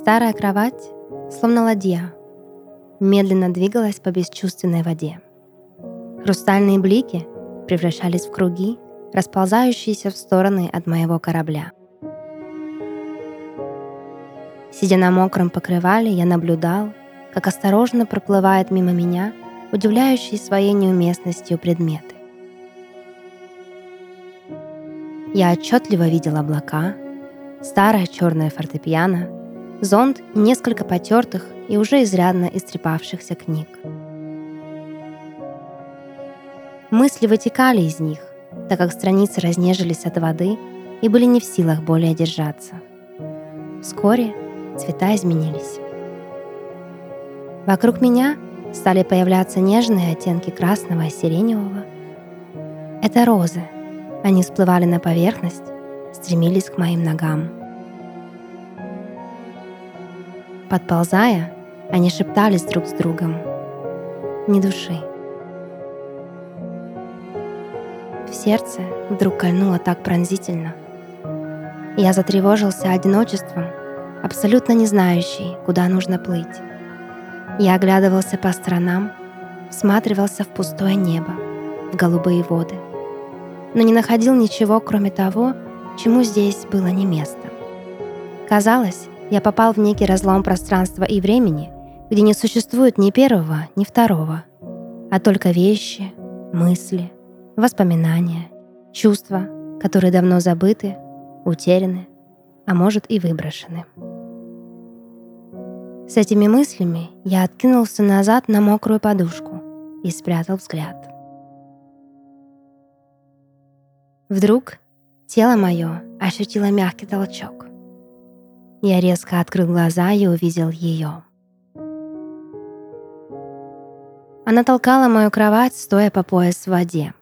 Старая кровать, словно ладья, медленно двигалась по бесчувственной воде. Хрустальные блики превращались в круги, расползающиеся в стороны от моего корабля. Сидя на мокром покрывале, я наблюдал, как осторожно проплывает мимо меня удивляющие своей неуместностью предметы. Я отчетливо видел облака, старое черное фортепиано, зонт несколько потертых и уже изрядно истрепавшихся книг. Мысли вытекали из них, так как страницы разнежились от воды и были не в силах более держаться. Вскоре цвета изменились. Вокруг меня стали появляться нежные оттенки красного и сиреневого. Это розы. Они всплывали на поверхность, стремились к моим ногам. Подползая, они шептались друг с другом. Ни души. В сердце вдруг кольнуло так пронзительно. Я затревожился одиночеством, абсолютно не знающий, куда нужно плыть. Я оглядывался по сторонам, всматривался в пустое небо, в голубые воды, но не находил ничего, кроме того, чему здесь было не место. Казалось, я попал в некий разлом пространства и времени, где не существует ни первого, ни второго, а только вещи, мысли, воспоминания, чувства, которые давно забыты, утеряны, а может и выброшены. С этими мыслями я откинулся назад на мокрую подушку и спрятал взгляд. Вдруг тело мое ощутило мягкий толчок. Я резко открыл глаза и увидел ее. Она толкала мою кровать, стоя по пояс в воде.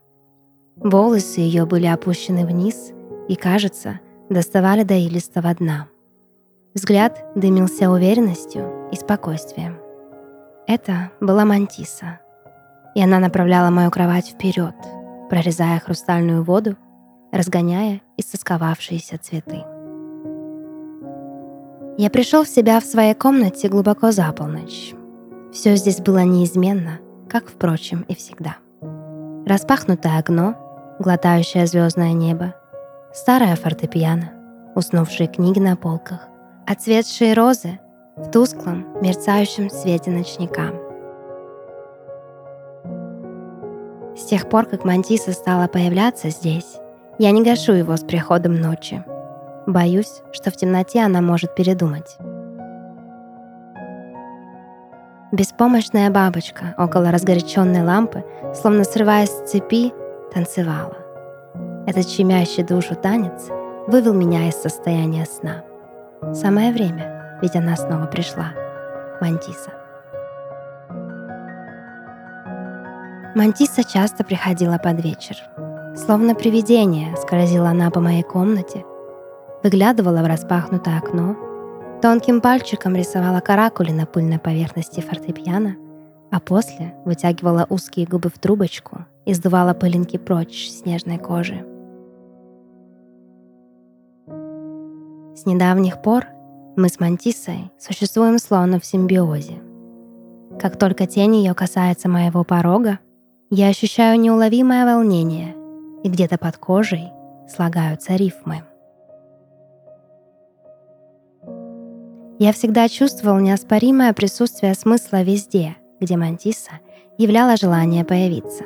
Волосы ее были опущены вниз и, кажется, доставали до илистого дна. Взгляд дымился уверенностью и спокойствием. Это была Мантиса, и она направляла мою кровать вперед, прорезая хрустальную воду, разгоняя истосковавшиеся цветы. Я пришел в себя в своей комнате глубоко за полночь. Все здесь было неизменно, как, впрочем, и всегда. Распахнутое окно, глотающее звездное небо, старая фортепиано, уснувшие книги на полках, Отцветшие розы в тусклом, мерцающем свете ночника. С тех пор, как Мантиса стала появляться здесь, я не гашу его с приходом ночи. Боюсь, что в темноте она может передумать. Беспомощная бабочка около разгоряченной лампы, словно срываясь с цепи, танцевала. Этот щемящий душу танец вывел меня из состояния сна. Самое время, ведь она снова пришла. Мантиса. Мантиса часто приходила под вечер. Словно привидение скользила она по моей комнате, выглядывала в распахнутое окно, тонким пальчиком рисовала каракули на пыльной поверхности фортепиано, а после вытягивала узкие губы в трубочку и сдувала пылинки прочь с нежной кожи. С недавних пор мы с Мантисой существуем словно в симбиозе. Как только тень ее касается моего порога, я ощущаю неуловимое волнение, и где-то под кожей слагаются рифмы. Я всегда чувствовал неоспоримое присутствие смысла везде, где Мантиса являла желание появиться.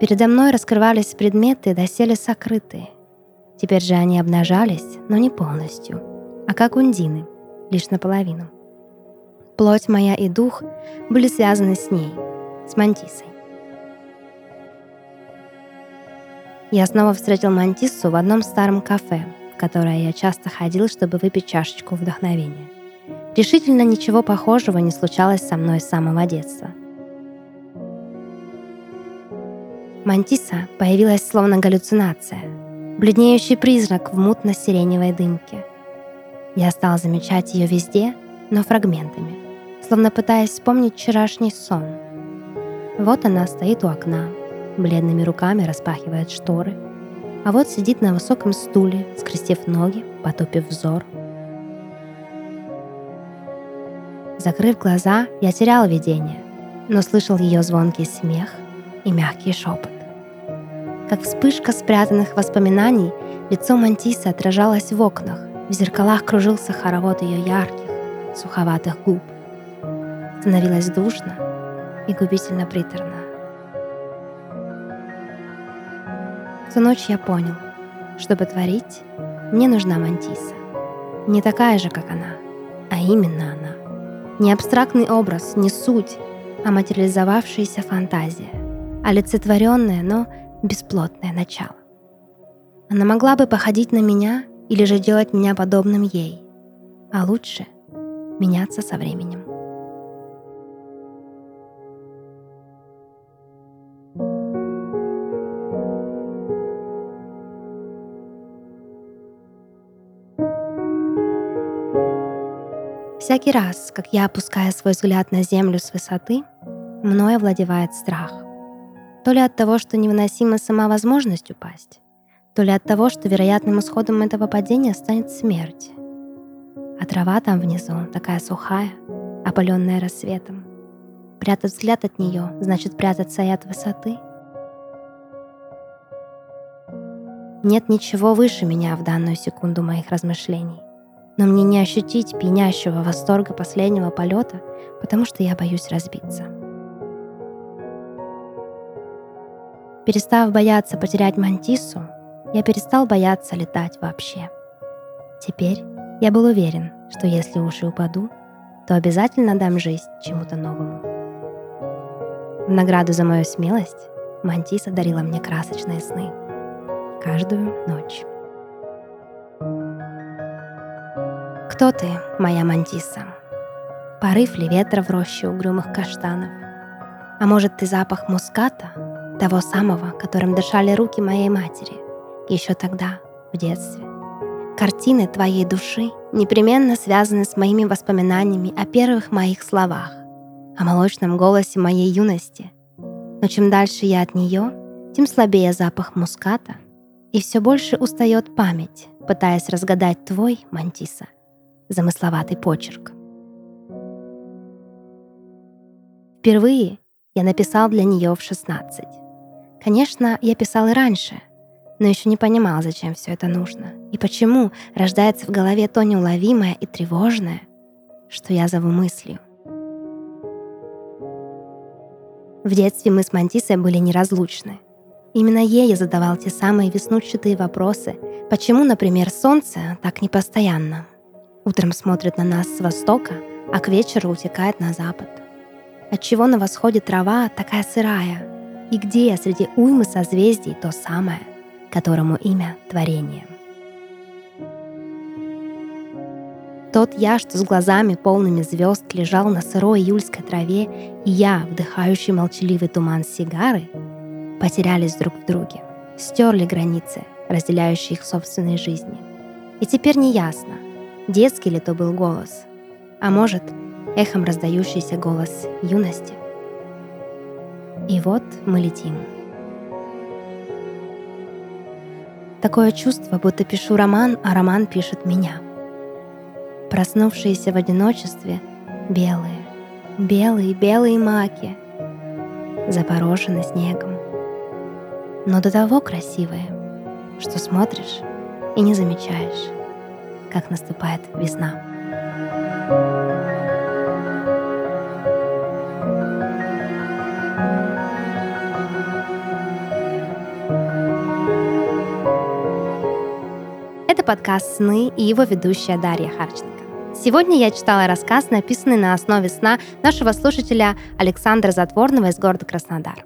Передо мной раскрывались предметы, доселе сокрытые, Теперь же они обнажались, но не полностью, а как ундины, лишь наполовину. Плоть моя и дух были связаны с ней, с Мантисой. Я снова встретил Мантису в одном старом кафе, в которое я часто ходил, чтобы выпить чашечку вдохновения. Решительно ничего похожего не случалось со мной с самого детства. Мантиса появилась словно галлюцинация — бледнеющий призрак в мутно-сиреневой дымке. Я стал замечать ее везде, но фрагментами, словно пытаясь вспомнить вчерашний сон. Вот она стоит у окна, бледными руками распахивает шторы, а вот сидит на высоком стуле, скрестив ноги, потупив взор. Закрыв глаза, я терял видение, но слышал ее звонкий смех и мягкий шепот. Как вспышка спрятанных воспоминаний, лицо Мантисы отражалось в окнах, в зеркалах кружился хоровод ее ярких, суховатых губ. Становилось душно и губительно приторно. В ту ночь я понял, чтобы творить, мне нужна Мантиса. Не такая же, как она, а именно она. Не абстрактный образ, не суть, а материализовавшаяся фантазия, олицетворенное, но бесплотное начало. Она могла бы походить на меня или же делать меня подобным ей, а лучше меняться со временем. Всякий раз, как я опускаю свой взгляд на землю с высоты, мною овладевает страх. То ли от того, что невыносима сама возможность упасть, то ли от того, что вероятным исходом этого падения станет смерть. А трава там внизу такая сухая, опаленная рассветом. Прятать взгляд от нее значит прятаться и от высоты. Нет ничего выше меня в данную секунду моих размышлений но мне не ощутить пьянящего восторга последнего полета, потому что я боюсь разбиться. Перестав бояться потерять мантису, я перестал бояться летать вообще. Теперь я был уверен, что если уши упаду, то обязательно дам жизнь чему-то новому. В награду за мою смелость Мантиса дарила мне красочные сны. Каждую ночь. Кто ты, моя мантиса? Порыв ли ветра в роще угрюмых каштанов? А может, ты запах муската, того самого, которым дышали руки моей матери, еще тогда, в детстве? Картины твоей души непременно связаны с моими воспоминаниями о первых моих словах, о молочном голосе моей юности. Но чем дальше я от нее, тем слабее запах муската, и все больше устает память, пытаясь разгадать твой, Мантиса, замысловатый почерк. Впервые я написал для нее в 16. Конечно, я писал и раньше, но еще не понимал, зачем все это нужно и почему рождается в голове то неуловимое и тревожное, что я зову мыслью. В детстве мы с Мантисой были неразлучны. Именно ей я задавал те самые веснущатые вопросы, почему, например, солнце так непостоянно, Утром смотрит на нас с востока, а к вечеру утекает на запад. Отчего на восходе трава такая сырая? И где среди уймы созвездий то самое, которому имя творение? Тот я, что с глазами полными звезд лежал на сырой июльской траве, и я, вдыхающий молчаливый туман сигары, потерялись друг в друге, стерли границы, разделяющие их собственной жизни. И теперь не ясно, детский ли то был голос, а может, эхом раздающийся голос юности. И вот мы летим. Такое чувство, будто пишу роман, а роман пишет меня. Проснувшиеся в одиночестве белые, белые, белые маки, запорожены снегом. Но до того красивые, что смотришь и не замечаешь как наступает весна. Это подкаст «Сны» и его ведущая Дарья Харченко. Сегодня я читала рассказ, написанный на основе сна нашего слушателя Александра Затворного из города Краснодар.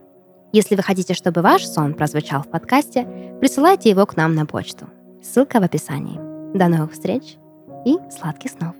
Если вы хотите, чтобы ваш сон прозвучал в подкасте, присылайте его к нам на почту. Ссылка в описании. До новых встреч и сладких снов!